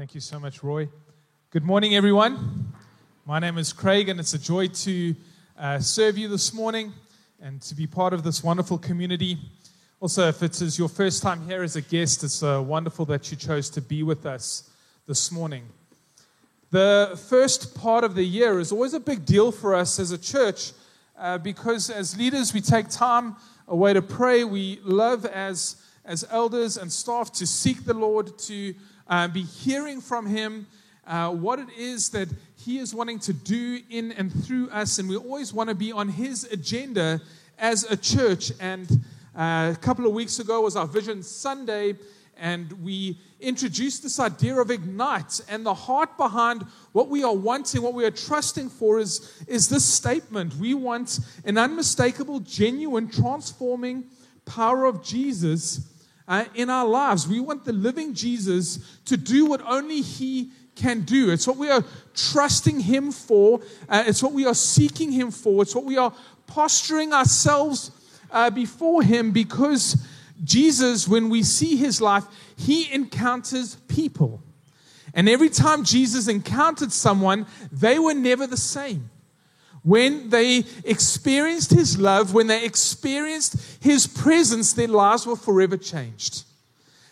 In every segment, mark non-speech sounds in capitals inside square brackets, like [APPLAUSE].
Thank you so much, Roy. Good morning, everyone. My name is Craig, and it's a joy to uh, serve you this morning and to be part of this wonderful community. Also, if it is your first time here as a guest, it's uh, wonderful that you chose to be with us this morning. The first part of the year is always a big deal for us as a church uh, because as leaders, we take time away to pray. We love as, as elders and staff to seek the Lord, to uh, be hearing from Him uh, what it is that He is wanting to do in and through us. And we always want to be on His agenda as a church. And uh, a couple of weeks ago was our Vision Sunday, and we introduced this idea of ignite. And the heart behind what we are wanting, what we are trusting for, is, is this statement We want an unmistakable, genuine, transforming power of Jesus uh, in our lives. We want the living Jesus to do what only He can do. It's what we are trusting Him for, uh, it's what we are seeking Him for, it's what we are posturing ourselves uh, before Him because Jesus, when we see His life, He encounters people. And every time Jesus encountered someone, they were never the same when they experienced his love, when they experienced his presence, their lives were forever changed.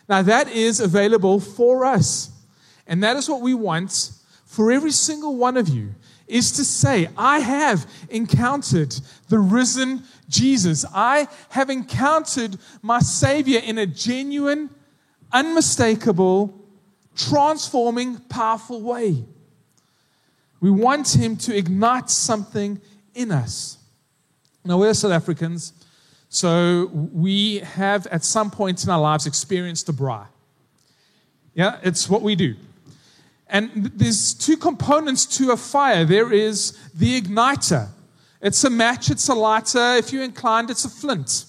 Now, that is available for us. And that is what we want for every single one of you is to say, I have encountered the risen Jesus. I have encountered my Savior in a genuine, unmistakable, transforming, powerful way. We want Him to ignite something in us. Now, we're South Africans, so we have at some point in our lives experienced a braai. Yeah, it's what we do. And there's two components to a fire there is the igniter. It's a match, it's a lighter. If you're inclined, it's a flint.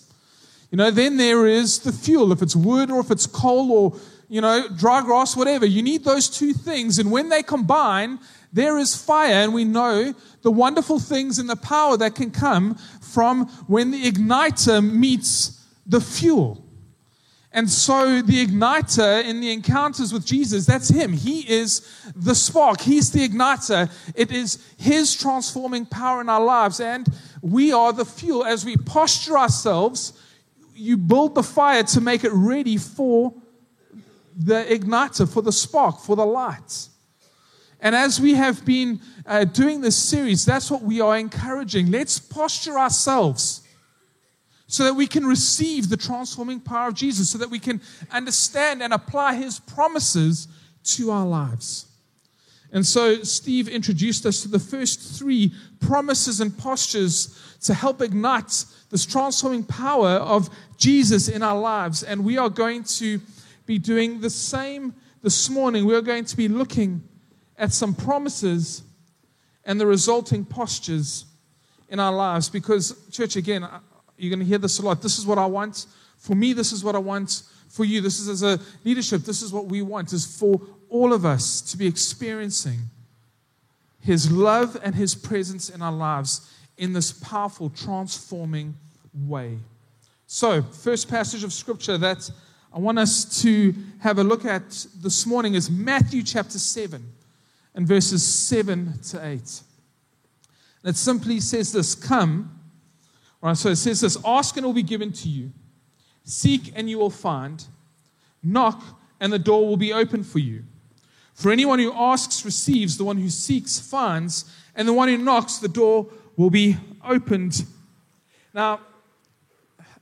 You know, then there is the fuel, if it's wood or if it's coal or, you know, dry grass, whatever. You need those two things. And when they combine, there is fire, and we know the wonderful things and the power that can come from when the igniter meets the fuel. And so the igniter in the encounters with Jesus, that's him. He is the spark. He's the igniter. It is his transforming power in our lives. And we are the fuel. As we posture ourselves, you build the fire to make it ready for the igniter, for the spark, for the light. And as we have been uh, doing this series, that's what we are encouraging. Let's posture ourselves so that we can receive the transforming power of Jesus, so that we can understand and apply his promises to our lives. And so, Steve introduced us to the first three promises and postures to help ignite this transforming power of Jesus in our lives. And we are going to be doing the same this morning. We are going to be looking at some promises and the resulting postures in our lives. Because, church, again, you're going to hear this a lot. This is what I want. For me, this is what I want. For you, this is as a leadership, this is what we want, is for all of us to be experiencing His love and His presence in our lives in this powerful, transforming way. So, first passage of Scripture that I want us to have a look at this morning is Matthew chapter 7 and verses 7 to 8. And it simply says this Come, right, so it says this Ask and it will be given to you, seek and you will find, knock and the door will be open for you. For anyone who asks receives, the one who seeks finds, and the one who knocks, the door will be opened. Now,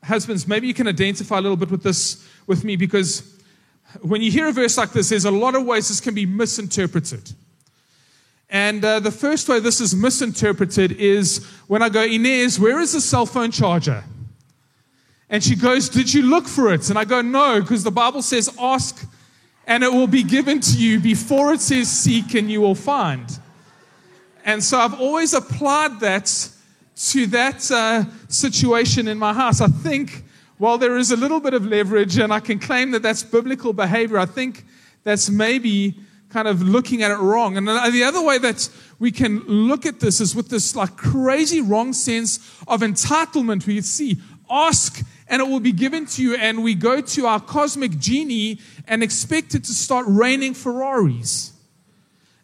husbands, maybe you can identify a little bit with this with me because when you hear a verse like this, there's a lot of ways this can be misinterpreted. And uh, the first way this is misinterpreted is when I go, Inez, where is the cell phone charger? And she goes, Did you look for it? And I go, No, because the Bible says, Ask and it will be given to you before it says, Seek and you will find. And so I've always applied that to that uh, situation in my house. I think while there is a little bit of leverage and I can claim that that's biblical behavior, I think that's maybe kind of looking at it wrong. And the other way that we can look at this is with this like crazy wrong sense of entitlement. We see, ask and it will be given to you. And we go to our cosmic genie and expect it to start raining Ferraris.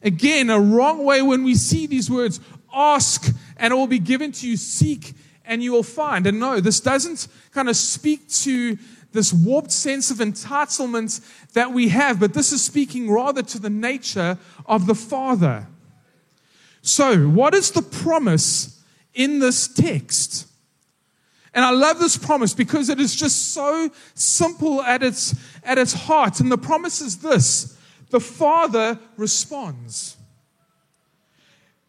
Again, a wrong way when we see these words ask and it will be given to you, seek and you will find. And no, this doesn't kind of speak to this warped sense of entitlement that we have, but this is speaking rather to the nature of the Father. So, what is the promise in this text? And I love this promise because it is just so simple at its, at its heart. And the promise is this the Father responds.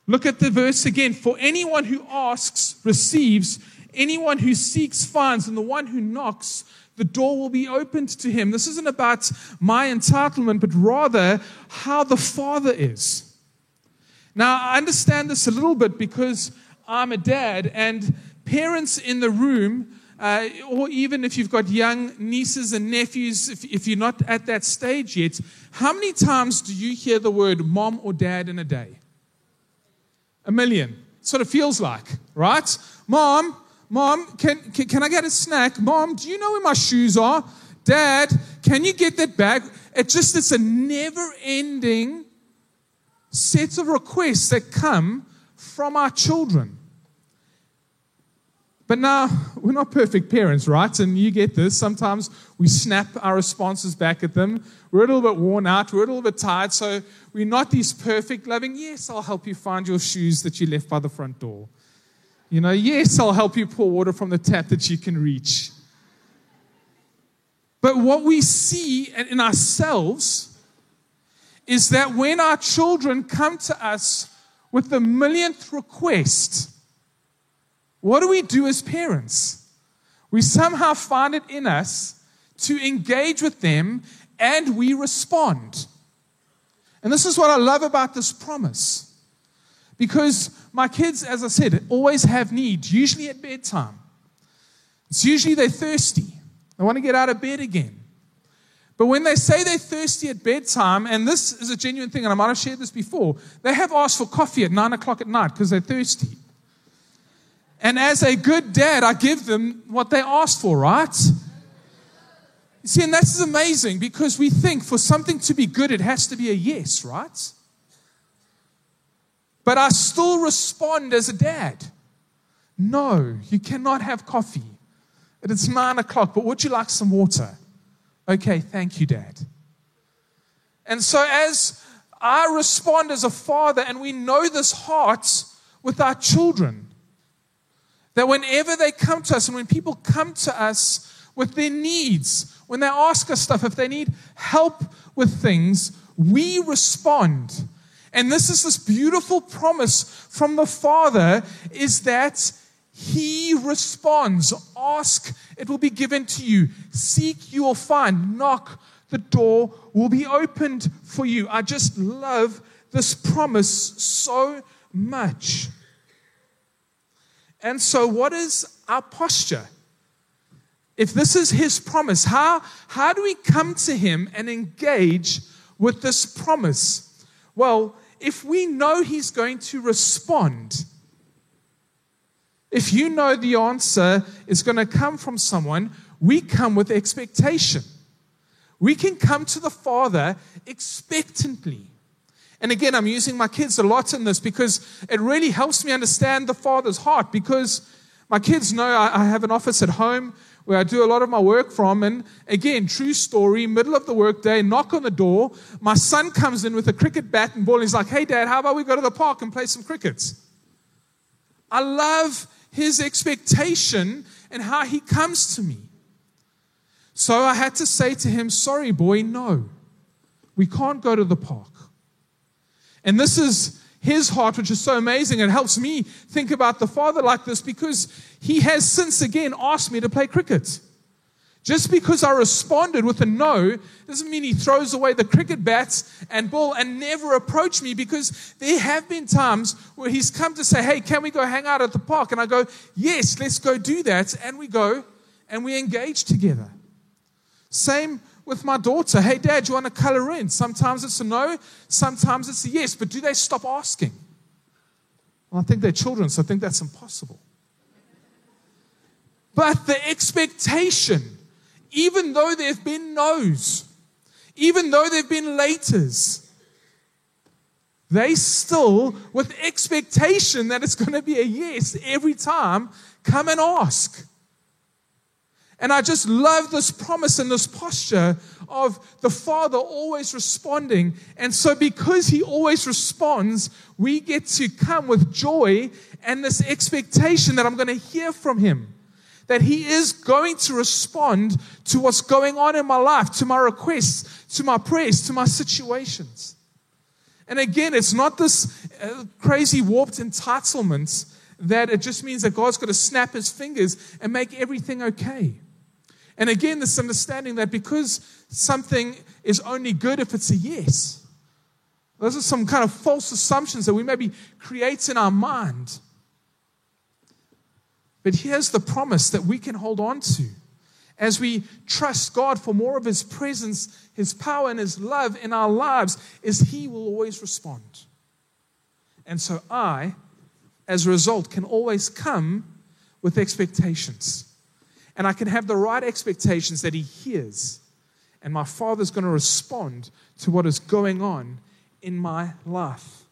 Look at the verse again. For anyone who asks receives, anyone who seeks finds, and the one who knocks, the door will be opened to him. This isn't about my entitlement, but rather how the Father is. Now, I understand this a little bit because I'm a dad, and parents in the room, uh, or even if you've got young nieces and nephews, if, if you're not at that stage yet, how many times do you hear the word mom or dad in a day? A million. Sort of feels like, right? Mom, mom, can, can, can I get a snack? Mom, do you know where my shoes are? Dad, can you get that bag? It just, it's a never ending set of requests that come from our children. But now, we're not perfect parents, right? And you get this. Sometimes we snap our responses back at them. We're a little bit worn out. We're a little bit tired. So we're not these perfect, loving, yes, I'll help you find your shoes that you left by the front door. You know, yes, I'll help you pour water from the tap that you can reach. But what we see in ourselves is that when our children come to us with the millionth request, what do we do as parents? We somehow find it in us to engage with them and we respond. And this is what I love about this promise. Because my kids, as I said, always have needs, usually at bedtime. It's usually they're thirsty. They want to get out of bed again. But when they say they're thirsty at bedtime, and this is a genuine thing, and I might have shared this before, they have asked for coffee at nine o'clock at night because they're thirsty. And as a good dad, I give them what they asked for, right? See, and is amazing because we think for something to be good, it has to be a yes, right? But I still respond as a dad. No, you cannot have coffee. It's nine o'clock, but would you like some water? Okay, thank you, Dad. And so, as I respond as a father, and we know this heart with our children, that whenever they come to us and when people come to us with their needs, when they ask us stuff, if they need help with things, we respond. And this is this beautiful promise from the Father is that he responds. Ask, it will be given to you. Seek, you will find. Knock, the door will be opened for you. I just love this promise so much. And so, what is our posture? If this is his promise, how, how do we come to him and engage with this promise? Well, if we know he's going to respond, if you know the answer is going to come from someone, we come with expectation. We can come to the Father expectantly. And again, I'm using my kids a lot in this because it really helps me understand the Father's heart. Because my kids know I, have an office at home where I do a lot of my work from. And again, true story, middle of the workday, knock on the door. My son comes in with a cricket bat and ball. He's like, hey, dad, how about we go to the park and play some crickets? I love his expectation and how he comes to me. So I had to say to him, sorry, boy, no, we can't go to the park. And this is his heart, which is so amazing. It helps me think about the Father like this because he has since again asked me to play cricket. Just because I responded with a no doesn't mean he throws away the cricket bats and ball and never approach me because there have been times where he's come to say, Hey, can we go hang out at the park? And I go, Yes, let's go do that. And we go and we engage together. Same with my daughter. Hey, dad, you want to color in? Sometimes it's a no, sometimes it's a yes, but do they stop asking? Well, I think they're children, so I think that's impossible. But the expectation, even though there have been no's, even though there have been laters, they still, with expectation that it's going to be a yes every time, come and ask. And I just love this promise and this posture of the Father always responding. And so, because He always responds, we get to come with joy and this expectation that I'm going to hear from Him. That He is going to respond to what's going on in my life, to my requests, to my prayers, to my situations. And again, it's not this uh, crazy warped entitlement that it just means that God's got to snap His fingers and make everything okay. And again, this understanding that because something is only good if it's a yes. Those are some kind of false assumptions that we maybe create in our mind. But here's the promise that we can hold on to as we trust God for more of His presence, His power, and His love in our lives, is He will always respond. And so I, as a result, can always come with expectations. And I can have the right expectations that He hears. And my Father's going to respond to what is going on in my life.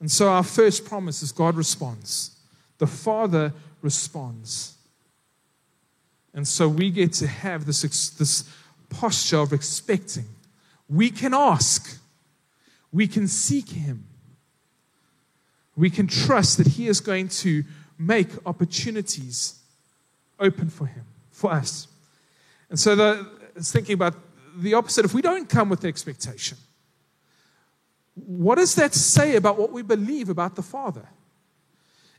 And so our first promise is God responds. The Father responds. And so we get to have this, this posture of expecting. We can ask, we can seek Him, we can trust that He is going to make opportunities open for him, for us. And so the, it's thinking about the opposite. If we don't come with expectation, what does that say about what we believe about the Father?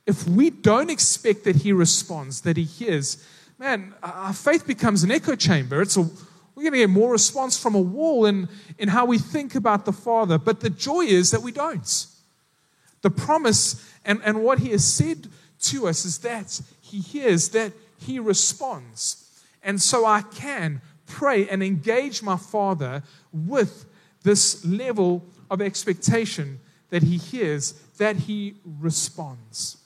If we don't expect that He responds, that He hears, man, our faith becomes an echo chamber. It's a, we're going to get more response from a wall in, in how we think about the Father. But the joy is that we don't. The promise and, and what He has said to us is that He hears, that he responds. And so I can pray and engage my Father with this level of expectation that He hears, that He responds.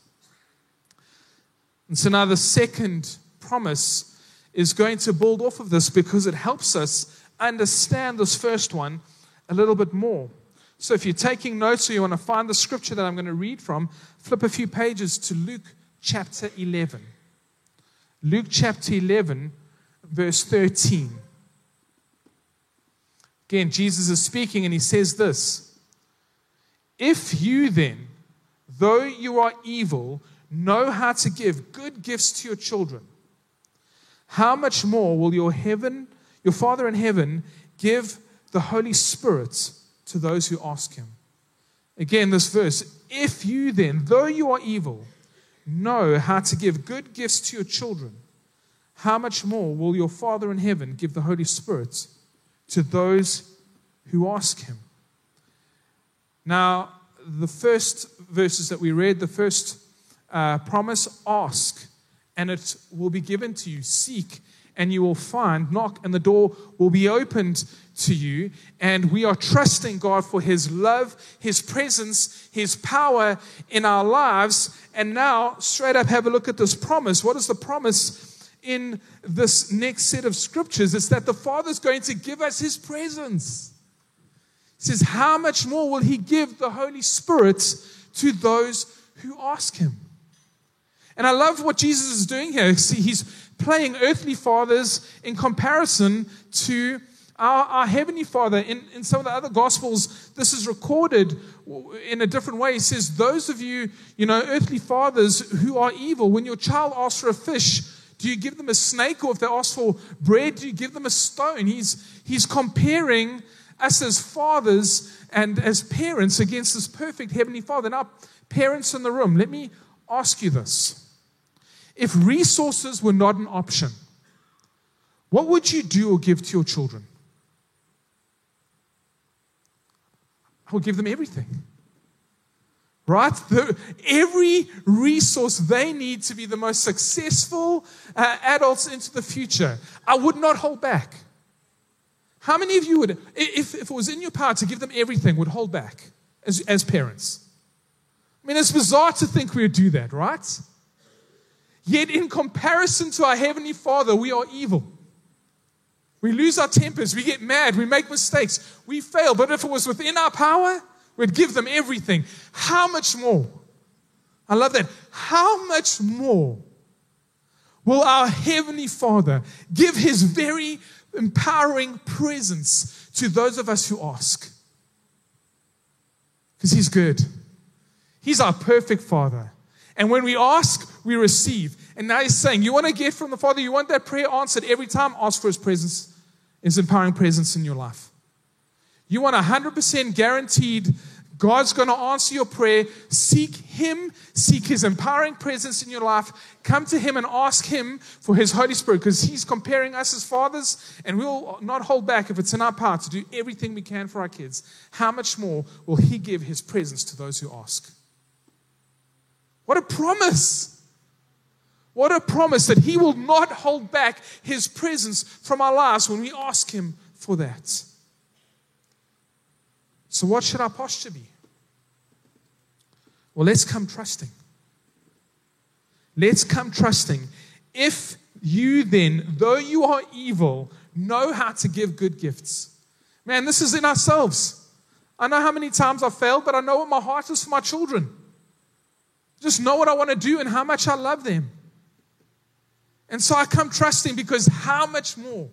And so now the second promise is going to build off of this because it helps us understand this first one a little bit more. So if you're taking notes or you want to find the scripture that I'm going to read from, flip a few pages to Luke chapter 11. Luke chapter 11, verse 13. Again, Jesus is speaking and he says this If you then, though you are evil, know how to give good gifts to your children, how much more will your heaven, your Father in heaven, give the Holy Spirit to those who ask him? Again, this verse, if you then, though you are evil, know how to give good gifts to your children, how much more will your Father in heaven give the Holy Spirit to those who ask him? Now, the first verses that we read, the first uh, promise ask, and it will be given to you. Seek, and you will find. Knock, and the door will be opened to you. And we are trusting God for His love, His presence, His power in our lives. And now, straight up, have a look at this promise. What is the promise in this next set of scriptures? It's that the Father is going to give us His presence. It says, How much more will He give the Holy Spirit to those who ask Him? And I love what Jesus is doing here. See, he's playing earthly fathers in comparison to our, our, Heavenly Father, in, in some of the other Gospels, this is recorded in a different way. He says, Those of you, you know, earthly fathers who are evil, when your child asks for a fish, do you give them a snake? Or if they ask for bread, do you give them a stone? He's, he's comparing us as fathers and as parents against this perfect Heavenly Father. Now, parents in the room, let me ask you this. If resources were not an option, what would you do or give to your children? I would give them everything. Right? The, every resource they need to be the most successful uh, adults into the future. I would not hold back. How many of you would, if, if it was in your power to give them everything, would hold back as, as parents? I mean, it's bizarre to think we would do that, right? Yet, in comparison to our Heavenly Father, we are evil. We lose our tempers, we get mad, we make mistakes, we fail. But if it was within our power, we'd give them everything. How much more? I love that. How much more will our Heavenly Father give His very empowering presence to those of us who ask? Because He's good. He's our perfect Father. And when we ask, we receive. And now He's saying, You want to get from the Father, you want that prayer answered every time, ask for His presence, His empowering presence in your life. You want 100% guaranteed God's going to answer your prayer. Seek Him, seek His empowering presence in your life. Come to Him and ask Him for His Holy Spirit because He's comparing us as fathers, and we'll not hold back if it's in our power to do everything we can for our kids. How much more will He give His presence to those who ask? What a promise! What a promise that He will not hold back His presence from our lives when we ask Him for that. So, what should our posture be? Well, let's come trusting. Let's come trusting. If you then, though you are evil, know how to give good gifts. Man, this is in ourselves. I know how many times I've failed, but I know what my heart is for my children. Just know what I want to do and how much I love them. And so I come trusting because how much more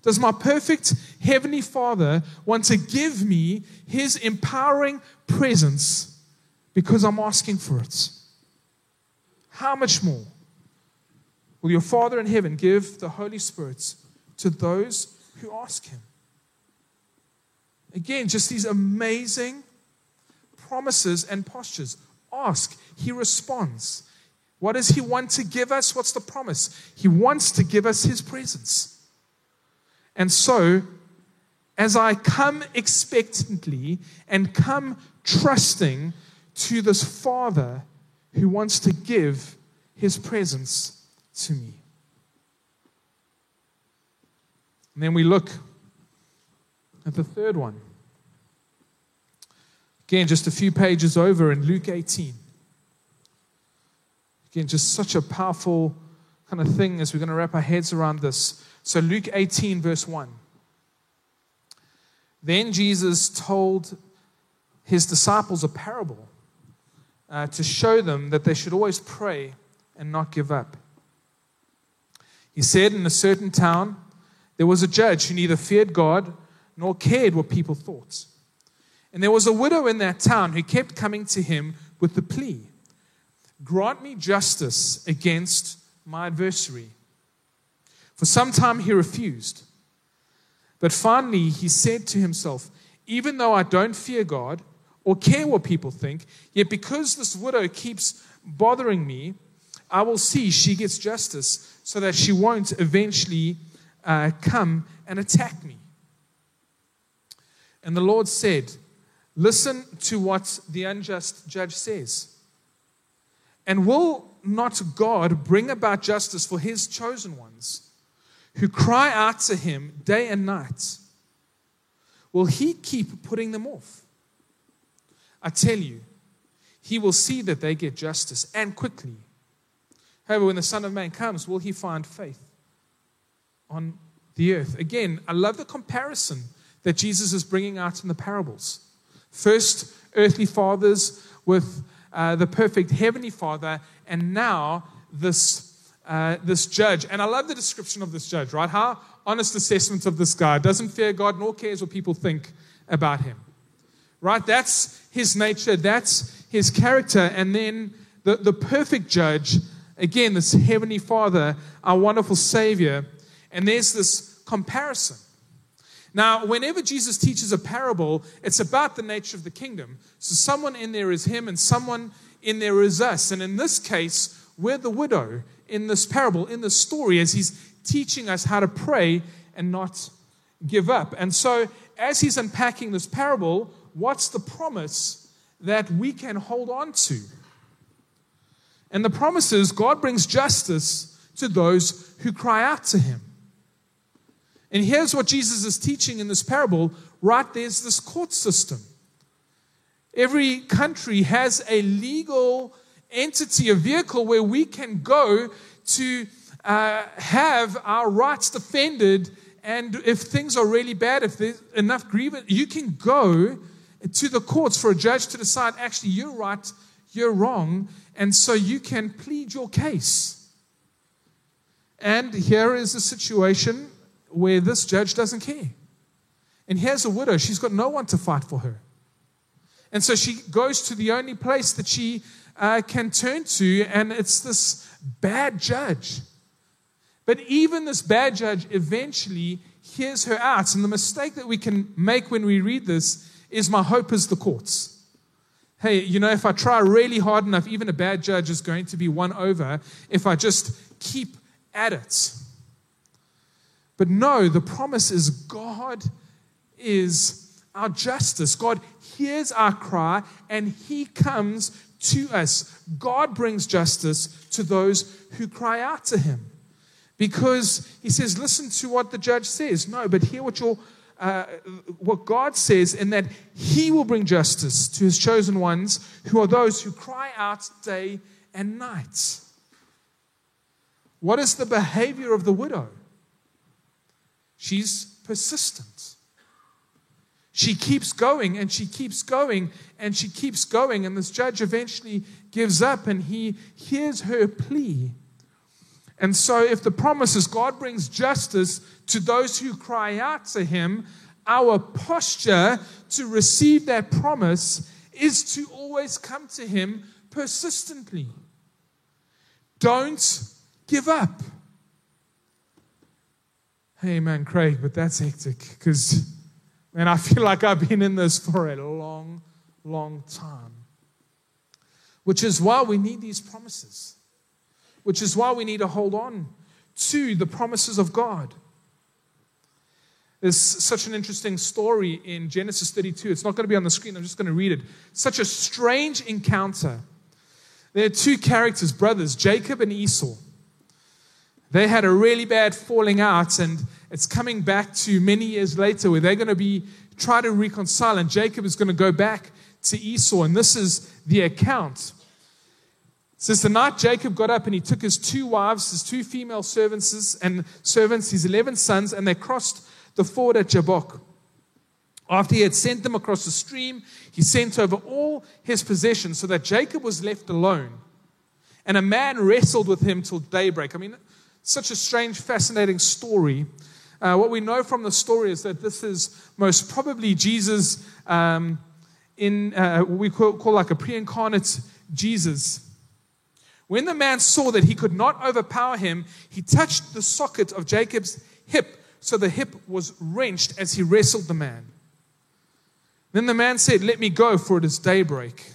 does my perfect Heavenly Father want to give me His empowering presence because I'm asking for it? How much more will your Father in heaven give the Holy Spirit to those who ask Him? Again, just these amazing promises and postures. Ask, He responds. What does He want to give us? What's the promise? He wants to give us His presence. And so, as I come expectantly and come trusting to this Father who wants to give his presence to me. And then we look at the third one. Again, just a few pages over in Luke 18. Again, just such a powerful kind of thing as we're going to wrap our heads around this. So, Luke 18, verse 1. Then Jesus told his disciples a parable uh, to show them that they should always pray and not give up. He said, In a certain town, there was a judge who neither feared God nor cared what people thought. And there was a widow in that town who kept coming to him with the plea Grant me justice against my adversary. For some time he refused. But finally he said to himself, Even though I don't fear God or care what people think, yet because this widow keeps bothering me, I will see she gets justice so that she won't eventually uh, come and attack me. And the Lord said, Listen to what the unjust judge says. And will not God bring about justice for his chosen ones? who cry out to him day and night, will he keep putting them off? I tell you, he will see that they get justice and quickly. However, when the Son of Man comes, will he find faith on the earth? Again, I love the comparison that Jesus is bringing out in the parables. First, earthly fathers with uh, the perfect heavenly father, and now this uh, this judge. And I love the description of this judge, right? How honest assessment of this guy. Doesn't fear God nor cares what people think about him. Right? That's his nature, that's his character. And then the, the perfect judge, again, this heavenly father, our wonderful savior. And there's this comparison. Now, whenever Jesus teaches a parable, it's about the nature of the kingdom. So someone in there is him and someone in there is us. And in this case, we're the widow in this parable, in this story, as he's teaching us how to pray and not give up. And so, as he's unpacking this parable, what's the promise that we can hold on to? And the promise is God brings justice to those who cry out to him. And here's what Jesus is teaching in this parable right there's this court system. Every country has a legal entity, a vehicle where we can go to uh, have our rights defended. And if things are really bad, if there's enough grievance, you can go to the courts for a judge to decide actually, you're right, you're wrong. And so you can plead your case. And here is a situation where this judge doesn't care. And here's a widow, she's got no one to fight for her. And so she goes to the only place that she uh, can turn to, and it's this bad judge. But even this bad judge eventually hears her out. And the mistake that we can make when we read this is my hope is the courts. Hey, you know, if I try really hard enough, even a bad judge is going to be won over if I just keep at it. But no, the promise is God is our justice. God hears our cry and He comes to us. God brings justice to those who cry out to Him. Because He says, listen to what the judge says. No, but hear what your uh, what God says, in that He will bring justice to His chosen ones, who are those who cry out day and night. What is the behavior of the widow? She's persistent. She keeps going and she keeps going and she keeps going. And this judge eventually gives up and he hears her plea. And so, if the promise is God brings justice to those who cry out to him, our posture to receive that promise is to always come to him persistently. Don't give up. Hey, man, Craig, but that's hectic because and I feel like I've been in this for a long, long time. Which is why we need these promises. Which is why we need to hold on to the promises of God. There's such an interesting story in Genesis 32. It's not going to be on the screen, I'm just going to read it. Such a strange encounter. There are two characters, brothers, Jacob and Esau. They had a really bad falling out, and it's coming back to many years later where they're going to be try to reconcile, and Jacob is going to go back to Esau, and this is the account. Says the night Jacob got up and he took his two wives, his two female servants, and servants, his eleven sons, and they crossed the ford at Jabbok. After he had sent them across the stream, he sent over all his possessions so that Jacob was left alone. And a man wrestled with him till daybreak. I mean, such a strange, fascinating story. Uh, what we know from the story is that this is most probably Jesus um, in uh, what we call, call like a pre incarnate Jesus. When the man saw that he could not overpower him, he touched the socket of Jacob's hip, so the hip was wrenched as he wrestled the man. Then the man said, Let me go, for it is daybreak.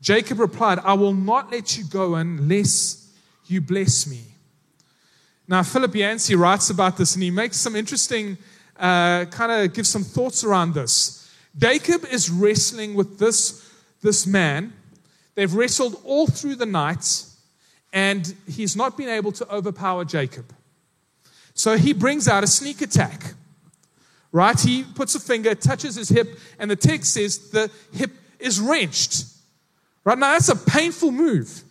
Jacob replied, I will not let you go unless you bless me. Now, Philip Yancey writes about this and he makes some interesting, uh, kind of gives some thoughts around this. Jacob is wrestling with this, this man. They've wrestled all through the night and he's not been able to overpower Jacob. So he brings out a sneak attack. Right? He puts a finger, touches his hip, and the text says the hip is wrenched. Right now, that's a painful move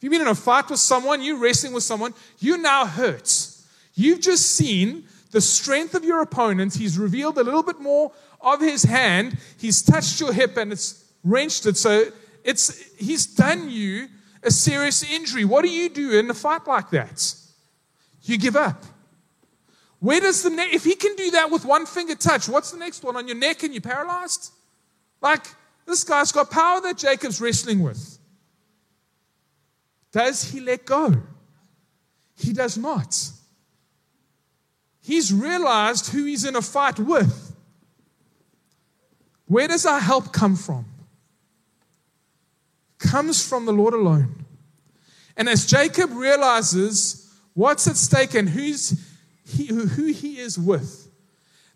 you've been in a fight with someone, you're wrestling with someone, you now hurt. You've just seen the strength of your opponent. He's revealed a little bit more of his hand. He's touched your hip and it's wrenched it. So it's he's done you a serious injury. What do you do in a fight like that? You give up. Where does the neck, if he can do that with one finger touch, what's the next one? On your neck and you're paralyzed? Like, this guy's got power that Jacob's wrestling with. Does he let go? He does not. He's realized who he's in a fight with. Where does our help come from? Comes from the Lord alone. And as Jacob realizes what's at stake and who's he, who he is with,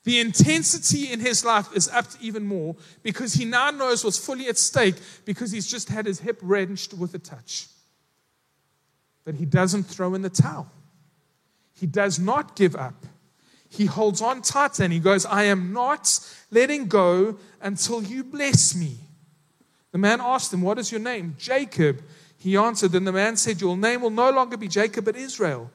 the intensity in his life is up even more because he now knows what's fully at stake because he's just had his hip wrenched with a touch. But he doesn't throw in the towel. He does not give up. He holds on tight and he goes, I am not letting go until you bless me. The man asked him, What is your name? Jacob. He answered, Then the man said, Your name will no longer be Jacob, but Israel,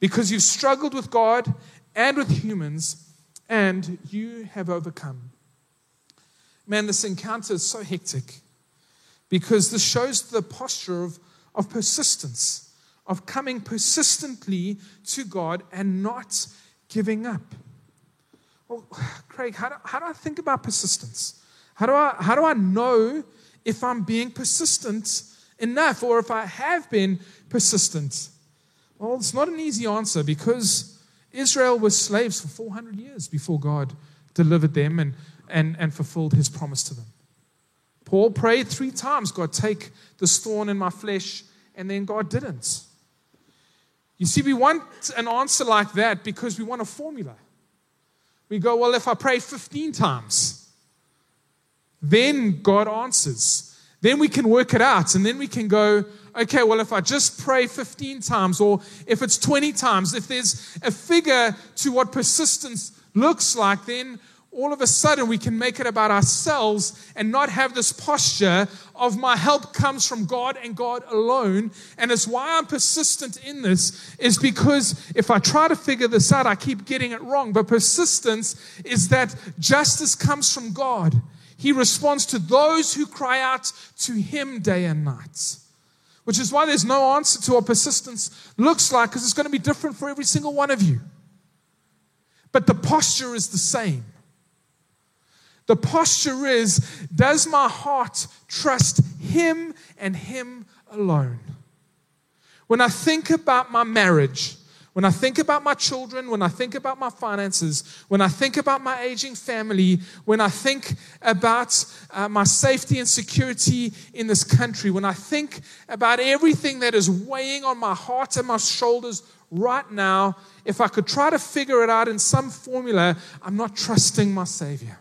because you've struggled with God and with humans, and you have overcome. Man, this encounter is so hectic because this shows the posture of, of persistence, of coming persistently to God and not giving up. Well, [SIGHS] Craig, how do, how do I think about persistence? How do, I, how do I know if I'm being persistent enough or if I have been persistent? Well, it's not an easy answer because Israel was slaves for 400 years before God delivered them and, and, and fulfilled his promise to them. Paul prayed three times God, take this thorn in my flesh, and then God didn't. You see, we want an answer like that because we want a formula. We go, well, if I pray 15 times, then God answers. Then we can work it out, and then we can go, okay, well, if I just pray 15 times, or if it's 20 times, if there's a figure to what persistence looks like, then all of a sudden we can make it about ourselves and not have this posture of my help comes from God and God alone. And it's why I'm persistent in this, is because if I try to figure this out, I keep getting it wrong. But persistence is that justice comes from God. He responds to those who cry out to Him day and night. Which is why there's no answer to what persistence looks like, because it's going to be different for every single one of you. But the posture is the same. The posture is Does my heart trust Him and Him alone? When I think about my marriage, when I think about my children, when I think about my finances, when I think about my aging family, when I think about uh, my safety and security in this country, when I think about everything that is weighing on my heart and my shoulders right now, if I could try to figure it out in some formula, I'm not trusting my Savior.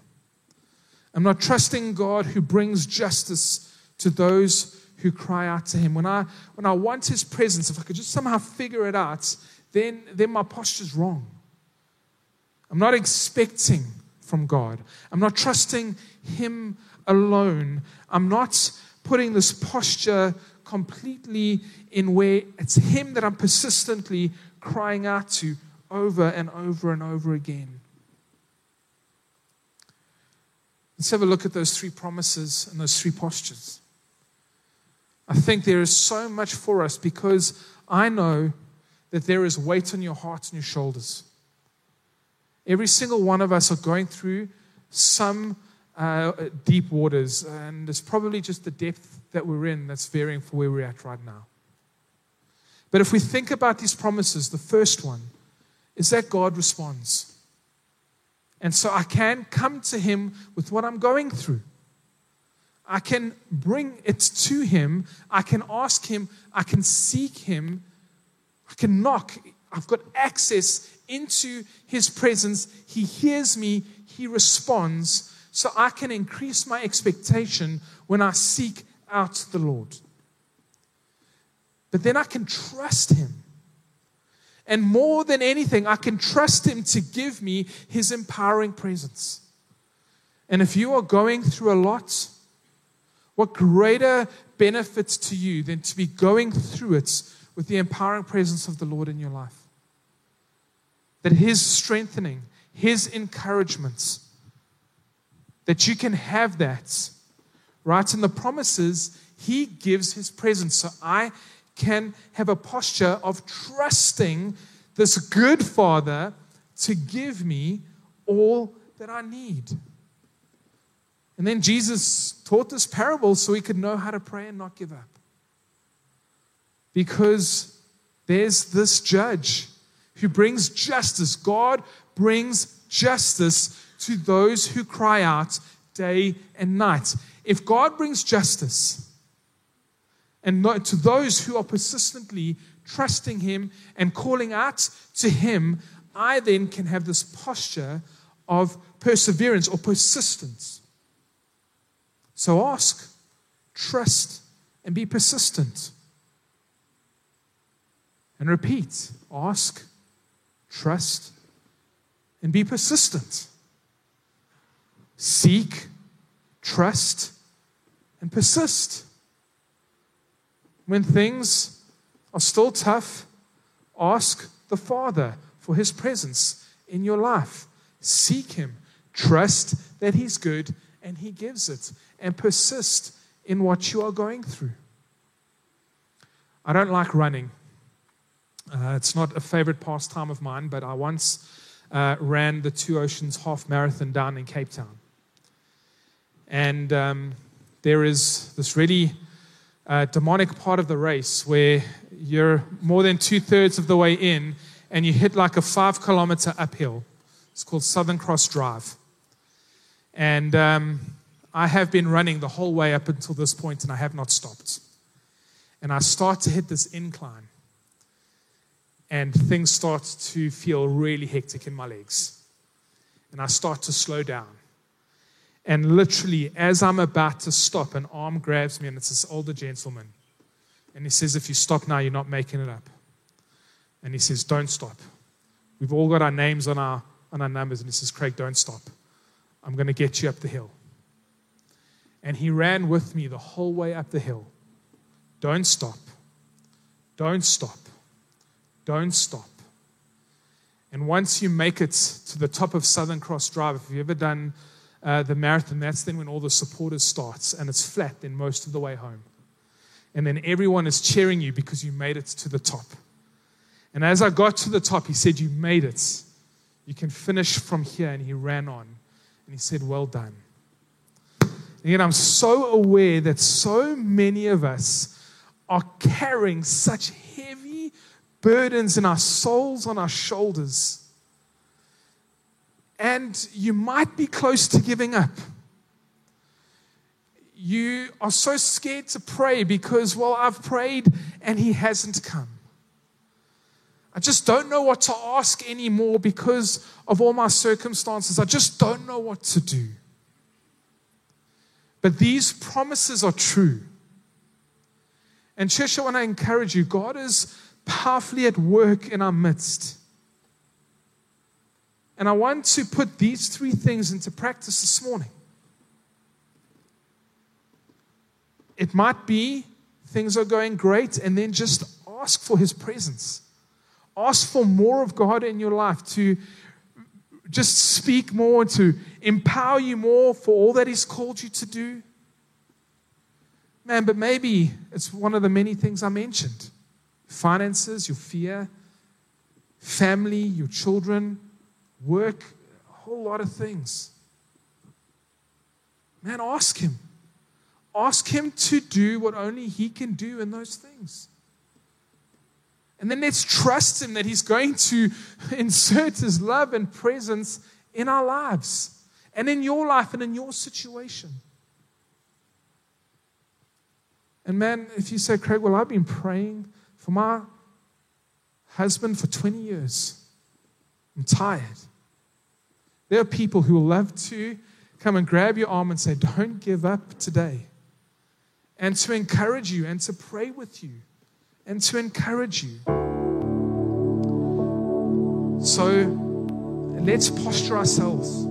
I'm not trusting God who brings justice to those who cry out to Him. When I, when I want His presence, if I could just somehow figure it out, then, then my posture's wrong. I'm not expecting from God. I'm not trusting Him alone. I'm not putting this posture completely in where it's Him that I'm persistently crying out to over and over and over again. Let's have a look at those three promises and those three postures. I think there is so much for us because I know that there is weight on your heart and your shoulders. Every single one of us are going through some uh, deep waters, and it's probably just the depth that we're in that's varying for where we're at right now. But if we think about these promises, the first one is that God responds. And so I can come to Him with what I'm going through. I can bring it to Him. I can ask Him. I can seek Him I can knock. I've got access into his presence. He hears me, he responds. So I can increase my expectation when I seek out the Lord. But then I can trust him. And more than anything, I can trust him to give me his empowering presence. And if you are going through a lot, what greater benefits to you than to be going through it with the empowering presence of the Lord in your life. That His strengthening, His encouragements, that you can have that, right? In the promises, He gives His presence. So I can have a posture of trusting this good Father to give me all that I need. And then Jesus taught this parable so he could know how to pray and not give up because there's this judge who brings justice. God brings justice to those who cry out day and night. If God brings justice, and to those who are persistently trusting Him and calling out to Him, I then can have this posture of perseverance or persistence. So ask, trust, and be persistent. And repeat ask, trust, and be persistent. Seek, trust, and persist. When things are still tough, ask the Father for His presence in your life. Seek Him. Trust that He's good and He gives it. And persist in what you are going through. I don't like running. Uh, it's not a favorite pastime of mine, but I once uh, ran the Two Oceans half marathon down in Cape Town. And um, there is this really uh, demonic part of the race where you're more than two thirds of the way in and you hit like a five kilometer uphill. It's called Southern Cross Drive. And um, I have been running the whole way up until this point and I have not stopped. And I start to hit this incline and things start to feel really hectic in my legs. And I start to slow down. And literally, as I'm about to stop, an arm grabs me, and it's this older gentleman. And he says, If you stop now, you're not making it up. And he says, Don't stop. We've all got our names on our, on our numbers. And he says, Craig, don't stop. I'm going to get you up the hill. And he ran with me the whole way up the hill. Don't stop. Don't stop. Don't stop. And once you make it to the top of Southern Cross Drive, if you've ever done uh, the marathon, that's then when all the supporters starts and it's flat then most of the way home. And then everyone is cheering you because you made it to the top. And as I got to the top, he said, You made it. You can finish from here. And he ran on. And he said, Well done. And yet I'm so aware that so many of us are carrying such heavy burdens in our souls on our shoulders. And you might be close to giving up. You are so scared to pray because, well, I've prayed and he hasn't come. I just don't know what to ask anymore because of all my circumstances. I just don't know what to do. But these promises are true. And, church, I want to encourage you God is powerfully at work in our midst. And I want to put these three things into practice this morning. It might be things are going great, and then just ask for His presence. Ask for more of God in your life to just speak more, to empower you more for all that He's called you to do. Man, but maybe it's one of the many things I mentioned finances, your fear, family, your children, work, a whole lot of things. Man, ask Him. Ask Him to do what only He can do in those things. And then let's trust Him that He's going to [LAUGHS] insert His love and presence in our lives and in your life and in your situation. And man, if you say, Craig, well, I've been praying for my husband for 20 years, I'm tired. There are people who will love to come and grab your arm and say, Don't give up today. And to encourage you and to pray with you and to encourage you. So let's posture ourselves.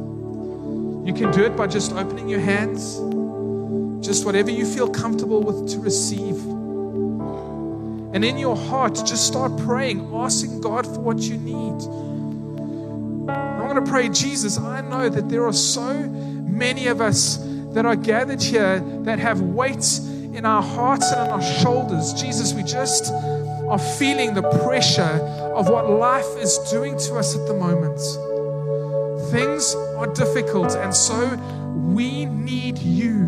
You can do it by just opening your hands just whatever you feel comfortable with to receive. And in your heart, just start praying, asking God for what you need. Want to pray, Jesus, I know that there are so many of us that are gathered here that have weights in our hearts and on our shoulders. Jesus, we just are feeling the pressure of what life is doing to us at the moment. Things are difficult, and so we need you.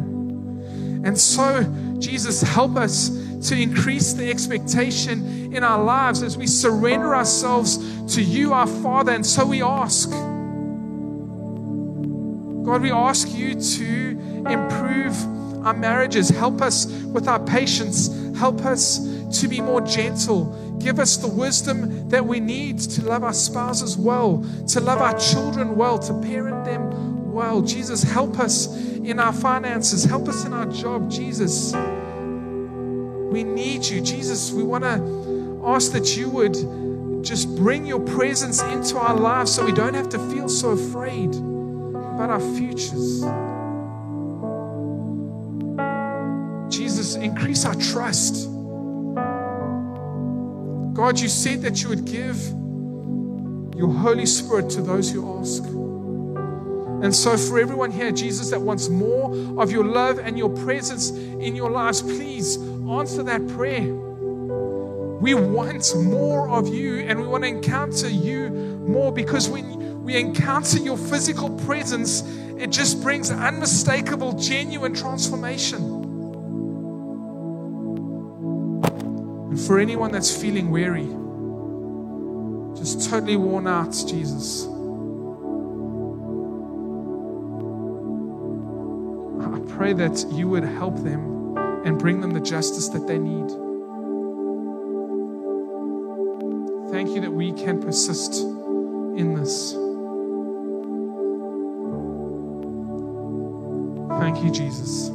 And so, Jesus, help us to increase the expectation in our lives as we surrender ourselves to you, our Father. And so we ask, God, we ask you to improve our marriages. Help us with our patience. Help us to be more gentle. Give us the wisdom that we need to love our spouses well, to love our children well, to parent them well. Jesus, help us in our finances. Help us in our job, Jesus. We need you, Jesus. We want to ask that you would just bring your presence into our lives so we don't have to feel so afraid about our futures. Jesus, increase our trust. God, you said that you would give your Holy Spirit to those who ask. And so, for everyone here, Jesus, that wants more of your love and your presence in your lives, please answer that prayer. We want more of you and we want to encounter you more because when we encounter your physical presence, it just brings unmistakable, genuine transformation. And for anyone that's feeling weary, just totally worn out, Jesus, I pray that you would help them and bring them the justice that they need. Thank you that we can persist in this. Thank you, Jesus.